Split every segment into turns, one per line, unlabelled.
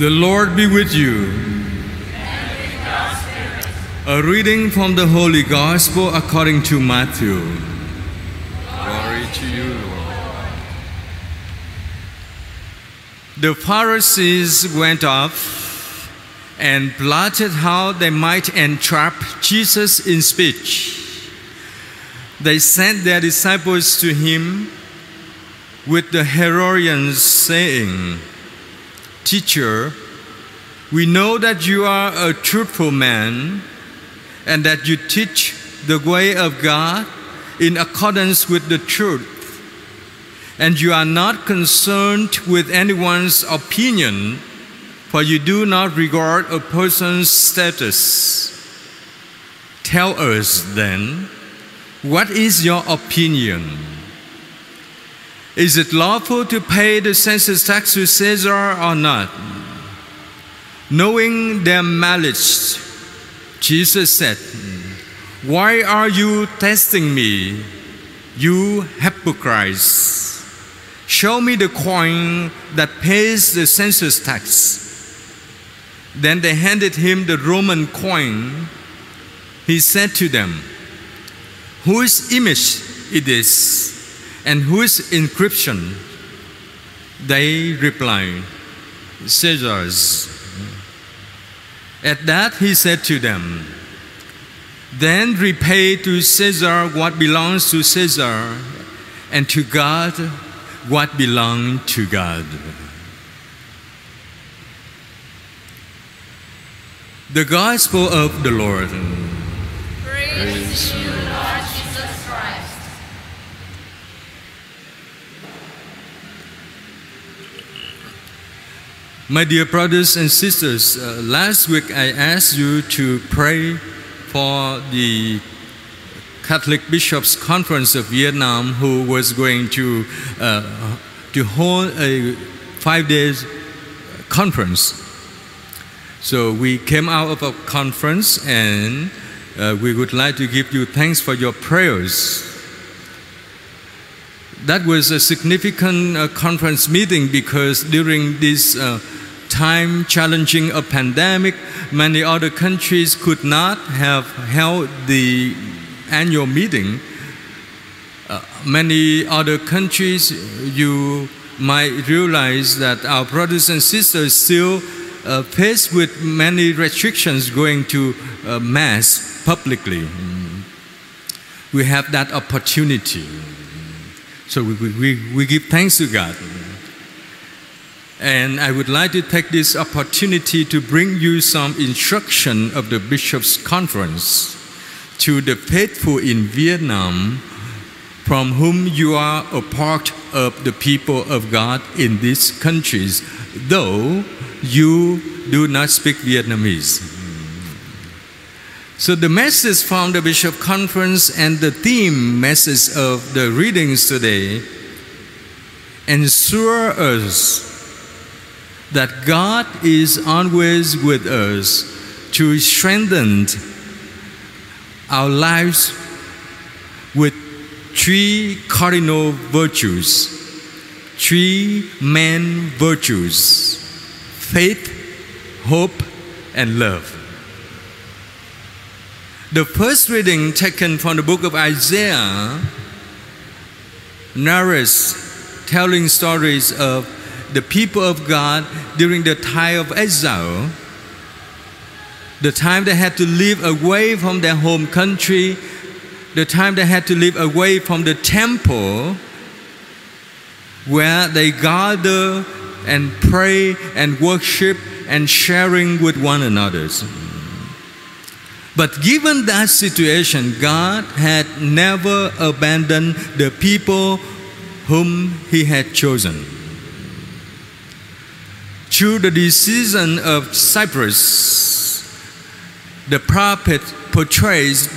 The Lord be with you. A reading from the Holy Gospel according to Matthew. Glory to you, Lord. The Pharisees went off and plotted how they might entrap Jesus in speech. They sent their disciples to him with the Herodians saying, Teacher, we know that you are a truthful man and that you teach the way of God in accordance with the truth. And you are not concerned with anyone's opinion, for you do not regard a person's status. Tell us then, what is your opinion? Is it lawful to pay the census tax to Caesar or not? Knowing their malice, Jesus said, Why are you testing me, you hypocrites? Show me the coin that pays the census tax. Then they handed him the Roman coin. He said to them, Whose image it is and whose inscription? They replied, Caesar's. At that he said to them, Then repay to Caesar what belongs to Caesar, and to God what belongs to God. The Gospel of the Lord.
Praise, to you, Lord Jesus Christ.
My dear brothers and sisters, uh, last week I asked you to pray for the Catholic Bishops' Conference of Vietnam, who was going to uh, to hold a five days conference. So we came out of a conference, and uh, we would like to give you thanks for your prayers. That was a significant uh, conference meeting because during this uh, time challenging a pandemic, many other countries could not have held the annual meeting. Uh, many other countries, you might realize that our brothers and sisters still uh, with many restrictions going to uh, mass publicly. We have that opportunity. So we, we, we give thanks to God. And I would like to take this opportunity to bring you some instruction of the Bishops' Conference to the faithful in Vietnam from whom you are a part of the people of God in these countries, though you do not speak Vietnamese. So, the message from the Bishop Conference and the theme message of the readings today ensure us that God is always with us to strengthen our lives with three cardinal virtues, three main virtues faith, hope, and love. The first reading taken from the book of Isaiah narrates telling stories of the people of God during the time of exile, the time they had to live away from their home country, the time they had to live away from the temple where they gather and pray and worship and sharing with one another. But given that situation, God had never abandoned the people whom He had chosen. Through the decision of Cyrus, the prophet portrays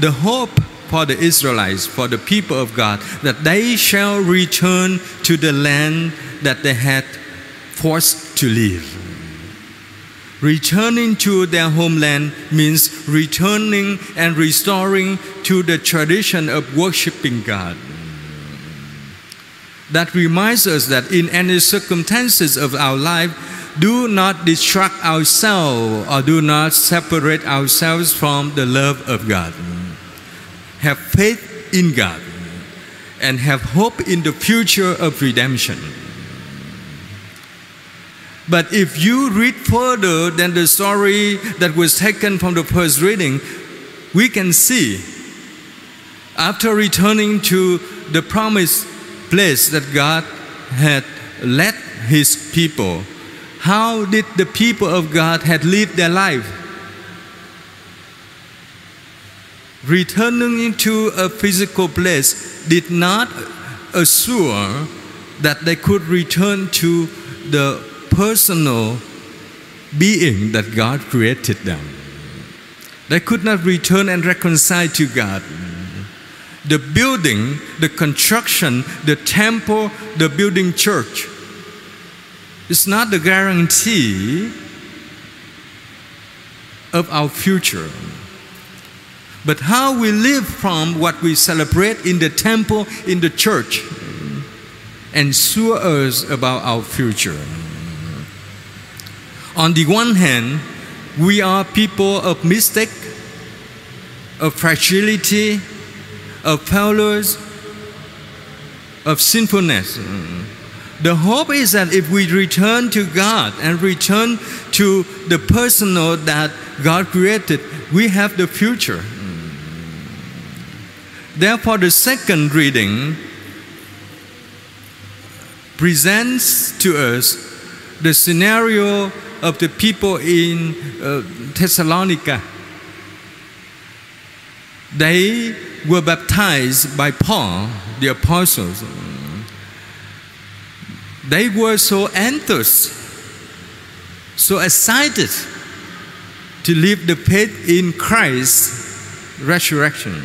the hope for the Israelites, for the people of God, that they shall return to the land that they had forced to leave. Returning to their homeland means returning and restoring to the tradition of worshiping God. That reminds us that in any circumstances of our life, do not distract ourselves or do not separate ourselves from the love of God. Have faith in God and have hope in the future of redemption. But if you read further than the story that was taken from the first reading, we can see after returning to the promised place that God had led his people, how did the people of God had lived their life? Returning into a physical place did not assure that they could return to the personal being that God created them. They could not return and reconcile to God. The building, the construction, the temple, the building church is not the guarantee of our future. But how we live from what we celebrate in the temple, in the church, ensure us about our future. On the one hand, we are people of mistake, of fragility, of failures, of sinfulness. The hope is that if we return to God and return to the personal that God created, we have the future. Therefore, the second reading presents to us the scenario of the people in uh, Thessalonica. They were baptized by Paul, the apostles. They were so enthused, so excited to live the faith in Christ's resurrection.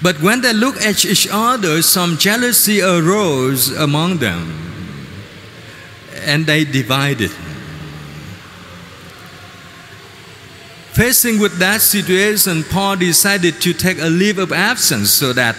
But when they looked at each other, some jealousy arose among them and they divided. Facing with that situation, Paul decided to take a leave of absence so that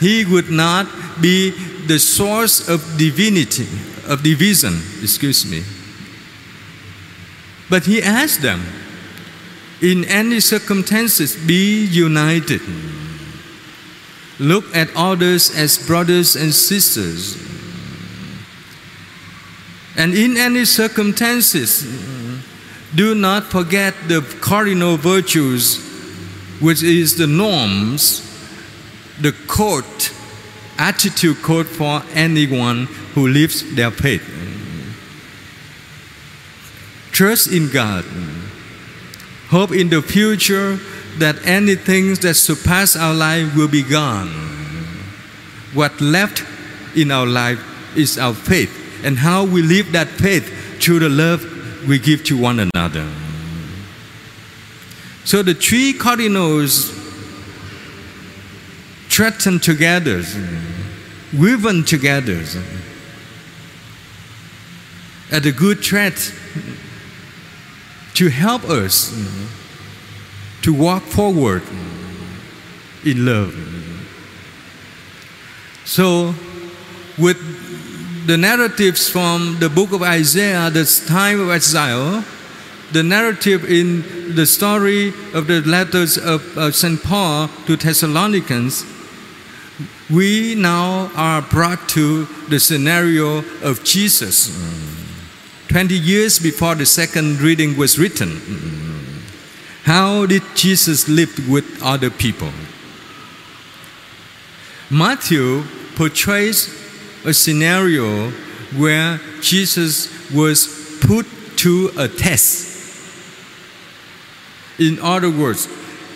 he would not be the source of divinity, of division, excuse me. But he asked them, in any circumstances, be united. Look at others as brothers and sisters and in any circumstances, do not forget the cardinal virtues, which is the norms, the code, attitude code for anyone who lives their faith. Trust in God. Hope in the future that anything that surpass our life will be gone. What left in our life is our faith and how we live that faith through the love we give to one another. So the three cardinals threaten together, woven together, at a good threat to help us to walk forward in love. So, with the narratives from the book of Isaiah, the time of exile, the narrative in the story of the letters of uh, St. Paul to Thessalonians, we now are brought to the scenario of Jesus. 20 years before the second reading was written. How did Jesus live with other people? Matthew portrays a scenario where Jesus was put to a test. In other words,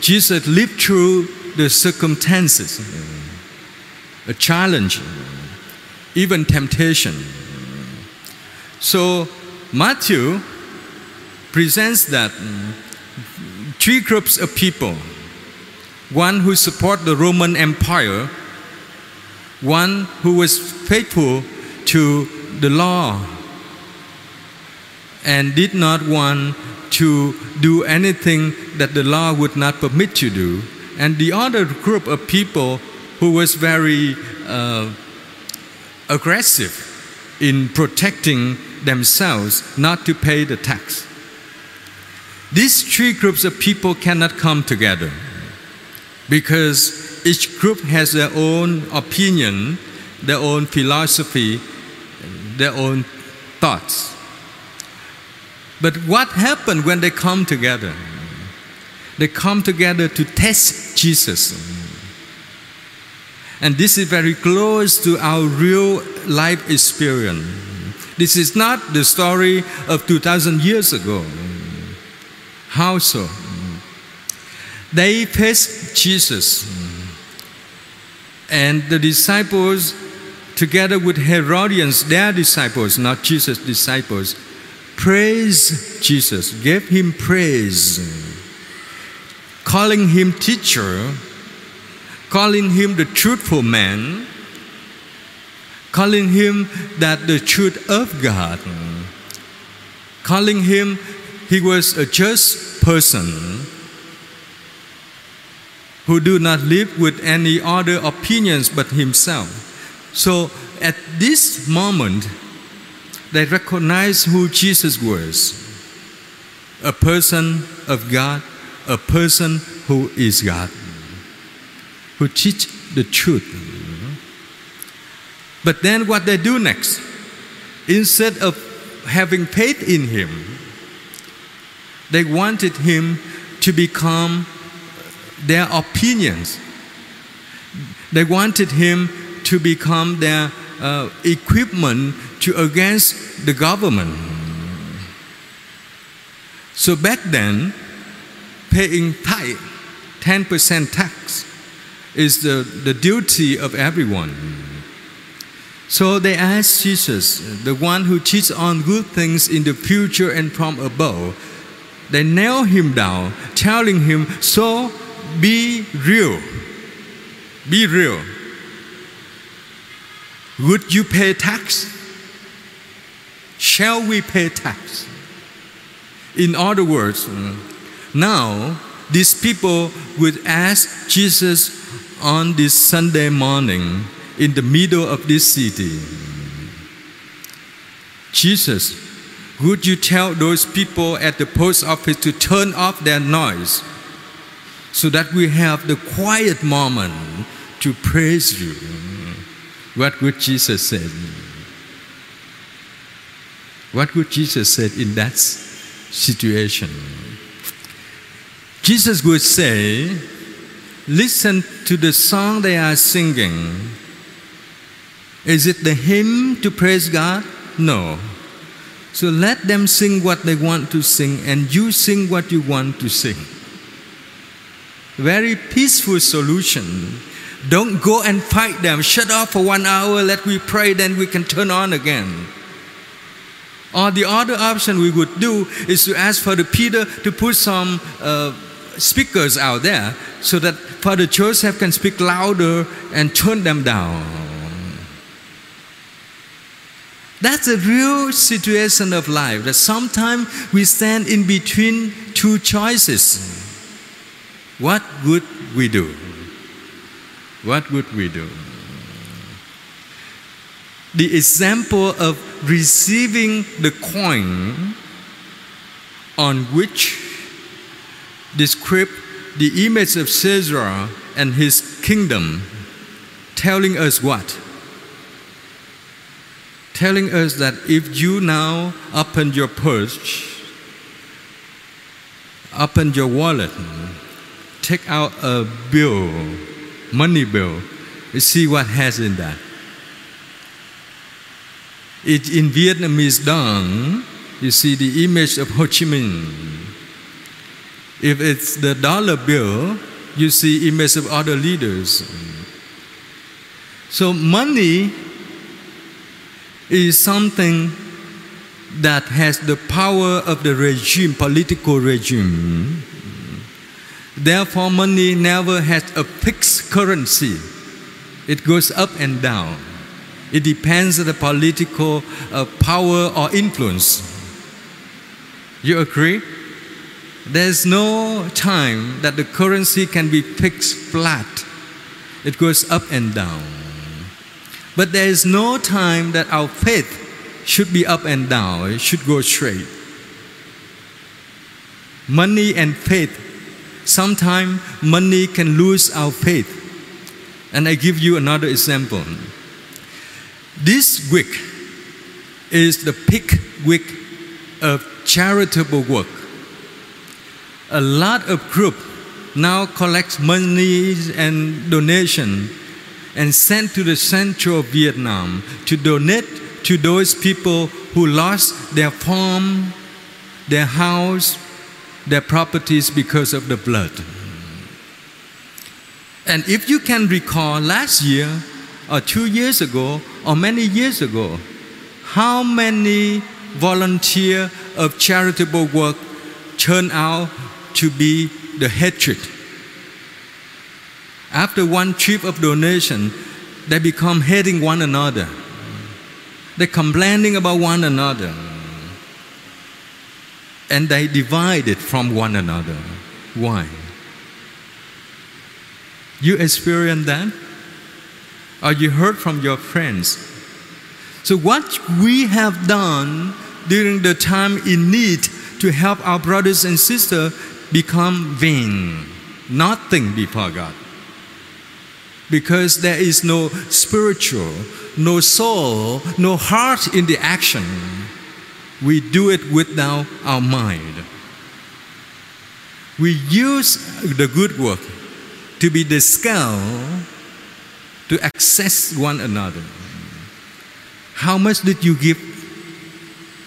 Jesus lived through the circumstances, a challenge, even temptation. So, Matthew presents that mm, three groups of people one who support the Roman Empire one who was faithful to the law and did not want to do anything that the law would not permit to do, and the other group of people who was very uh, aggressive in protecting themselves not to pay the tax. These three groups of people cannot come together because each group has their own opinion, their own philosophy, their own thoughts. But what happened when they come together? They come together to test Jesus. And this is very close to our real life experience. This is not the story of 2,000 years ago. How so? They faced Jesus. And the disciples, together with Herodians, their disciples, not Jesus' disciples, praised Jesus, gave him praise, calling him teacher, calling him the truthful man, calling him that the truth of God, calling him he was a just person who do not live with any other opinions but himself. So at this moment, they recognize who Jesus was a person of God, a person who is God, who teach the truth. But then what they do next? Instead of having faith in Him, they wanted Him to become their opinions. They wanted Him to become their uh, equipment to against the government. So back then, paying tithe, 10% tax, is the, the duty of everyone. So they asked Jesus, the one who teaches on good things in the future and from above, they nail him down, telling him, So be real. Be real. Would you pay tax? Shall we pay tax? In other words, now these people would ask Jesus on this Sunday morning in the middle of this city Jesus, would you tell those people at the post office to turn off their noise so that we have the quiet moment to praise you? What would Jesus say? What would Jesus say in that situation? Jesus would say, Listen to the song they are singing. Is it the hymn to praise God? No. So let them sing what they want to sing, and you sing what you want to sing. Very peaceful solution. Don't go and fight them. Shut off for one hour, let we pray, then we can turn on again. Or the other option we would do is to ask Father Peter to put some uh, speakers out there so that Father Joseph can speak louder and turn them down. That's a real situation of life that sometimes we stand in between two choices. What would we do? What would we do? The example of receiving the coin on which describe the image of Caesar and his kingdom, telling us what? Telling us that if you now open your purse, open your wallet, take out a bill, money bill, you see what has in that. It, in Vietnamese dong, you see the image of Ho Chi Minh. If it's the dollar bill, you see image of other leaders. So money is something that has the power of the regime, political regime. Therefore, money never has a fixed currency. It goes up and down. It depends on the political uh, power or influence. You agree? There's no time that the currency can be fixed flat. It goes up and down. But there is no time that our faith should be up and down, it should go straight. Money and faith. Sometimes money can lose our faith. And I give you another example. This week is the peak week of charitable work. A lot of group now collect money and donation and send to the central Vietnam to donate to those people who lost their farm, their house, their properties because of the blood. And if you can recall last year or two years ago or many years ago, how many volunteer of charitable work turn out to be the hatred. After one trip of donation, they become hating one another. They're complaining about one another. And they divided from one another. Why? You experience that? Or you heard from your friends? So, what we have done during the time in need to help our brothers and sisters become vain, nothing before God. Because there is no spiritual, no soul, no heart in the action. We do it without our mind. We use the good work to be the scale to access one another. How much did you give?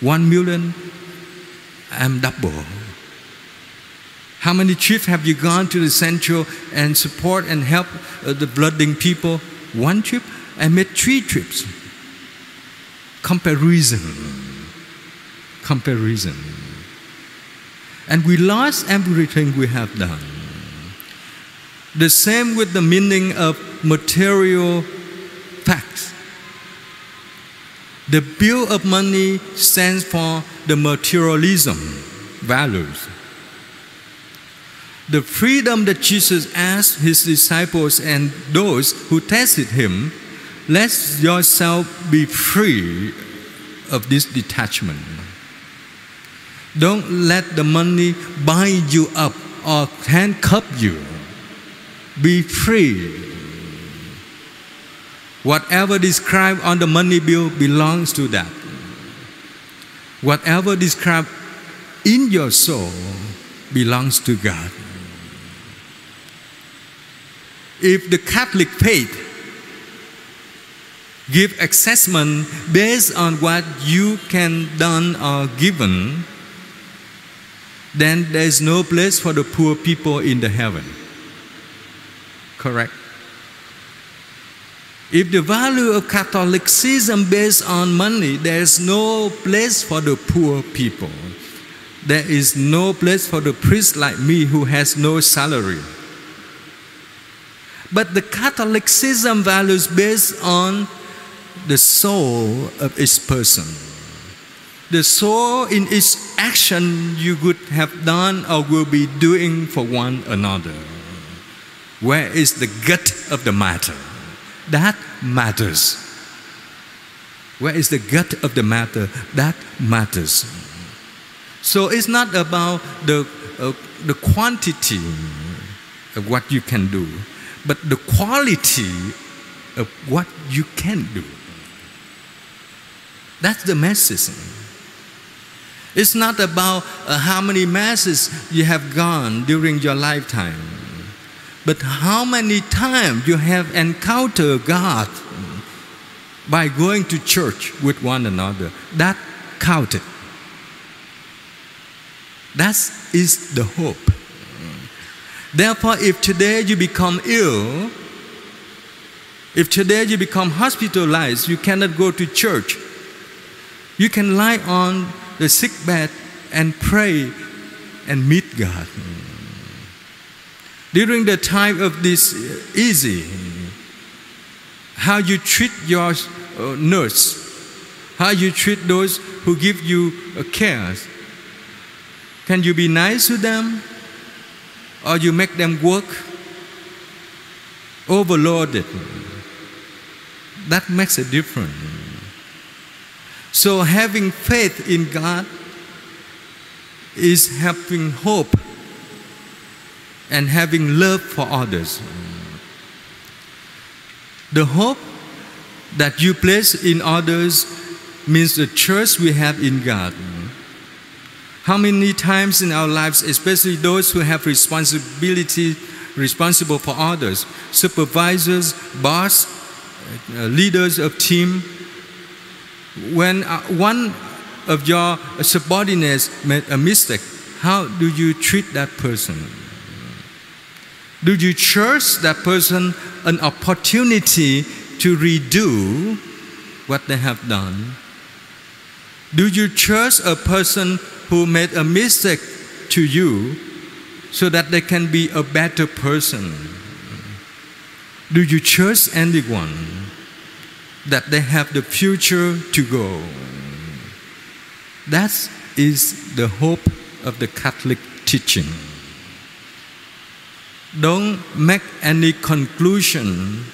One million? I'm double. How many trips have you gone to the central and support and help uh, the blooding people? One trip? I made three trips. Comparison. Comparison. And we lost everything we have done. The same with the meaning of material facts. The bill of money stands for the materialism values. The freedom that Jesus asked his disciples and those who tested him, let yourself be free of this detachment. Don't let the money bind you up or handcuff you. Be free Whatever described on the money bill belongs to that. Whatever described in your soul belongs to God. If the Catholic faith give assessment based on what you can done or given, then there is no place for the poor people in the heaven. Correct? If the value of Catholicism based on money, there is no place for the poor people. There is no place for the priest like me who has no salary. But the Catholicism values based on the soul of each person. The soul in each action you would have done or will be doing for one another. Where is the gut of the matter? That matters. Where is the gut of the matter? That matters. So it's not about the, uh, the quantity of what you can do, but the quality of what you can do. That's the message. It's not about uh, how many masses you have gone during your lifetime but how many times you have encountered God by going to church with one another? That counted. That is the hope. Therefore, if today you become ill, if today you become hospitalized, you cannot go to church. You can lie on the sick bed and pray and meet God during the time of this uh, easy, how you treat your uh, nurse, how you treat those who give you uh, care. Can you be nice to them? Or you make them work overloaded? That makes a difference. So having faith in God is having hope and having love for others. The hope that you place in others means the trust we have in God. How many times in our lives, especially those who have responsibility, responsible for others, supervisors, boss, uh, leaders of team, when uh, one of your subordinates made a mistake, how do you treat that person? Do you trust that person an opportunity to redo what they have done? Do you trust a person who made a mistake to you so that they can be a better person? Do you trust anyone that they have the future to go? That is the hope of the Catholic teaching. Don't make any conclusion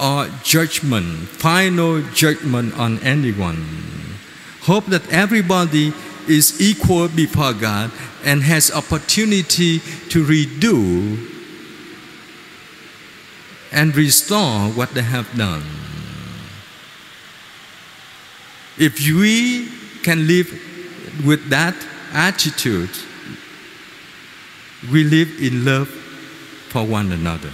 or judgment, final judgment on anyone. Hope that everybody is equal before God and has opportunity to redo and restore what they have done. If we can live with that attitude, we live in love for one another.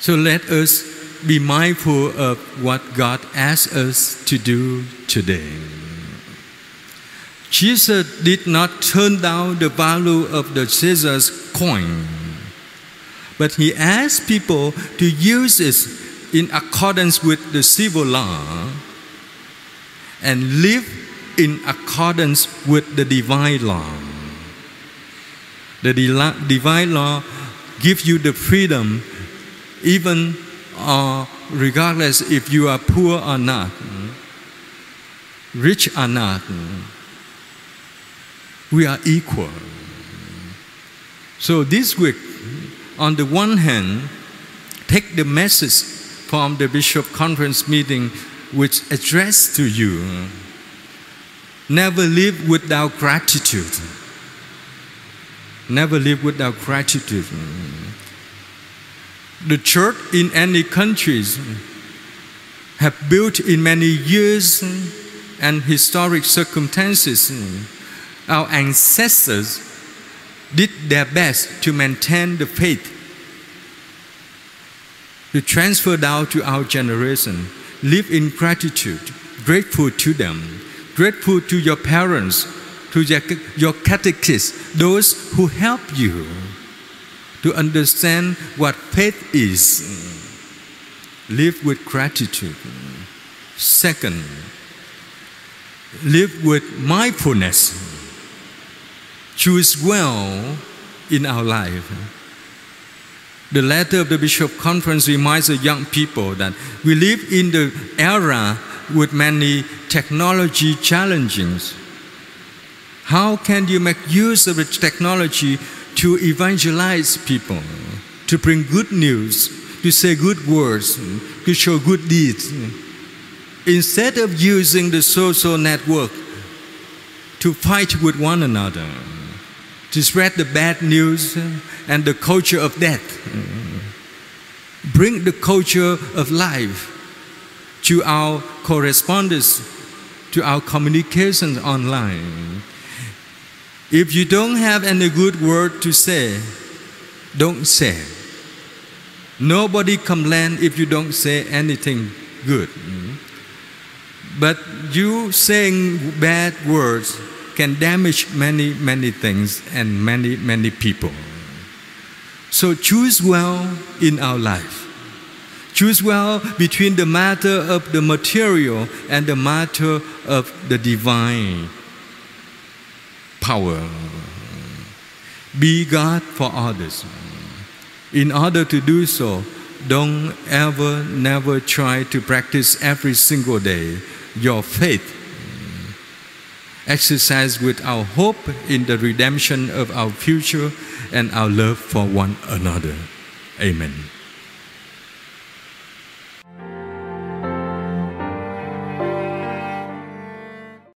So let us be mindful of what God asks us to do today. Jesus did not turn down the value of the Caesar's coin, but he asked people to use it in accordance with the civil law and live in accordance with the divine law. The divine law gives you the freedom, even uh, regardless if you are poor or not, rich or not. We are equal. So this week, on the one hand, take the message from the Bishop Conference meeting which addressed to you. Never live without gratitude. Never live without gratitude. The church in any countries have built in many years and historic circumstances. Our ancestors did their best to maintain the faith, to transfer down to our generation. Live in gratitude, grateful to them, grateful to your parents, to your catechists, those who help you to understand what faith is. Live with gratitude. Second, live with mindfulness. Choose well in our life. The letter of the Bishop Conference reminds the young people that we live in the era with many technology challenges. How can you make use of the technology to evangelize people, to bring good news, to say good words, to show good deeds? Instead of using the social network to fight with one another, to spread the bad news and the culture of death, bring the culture of life to our correspondence, to our communications online. If you don't have any good word to say, don't say. Nobody complain if you don't say anything good. But you saying bad words can damage many, many things and many, many people. So choose well in our life. Choose well between the matter of the material and the matter of the divine power. Be God for others. In order to do so, don't ever, never try to practice every single day your faith. Exercise with our hope in the redemption of our future and our love for one another. Amen.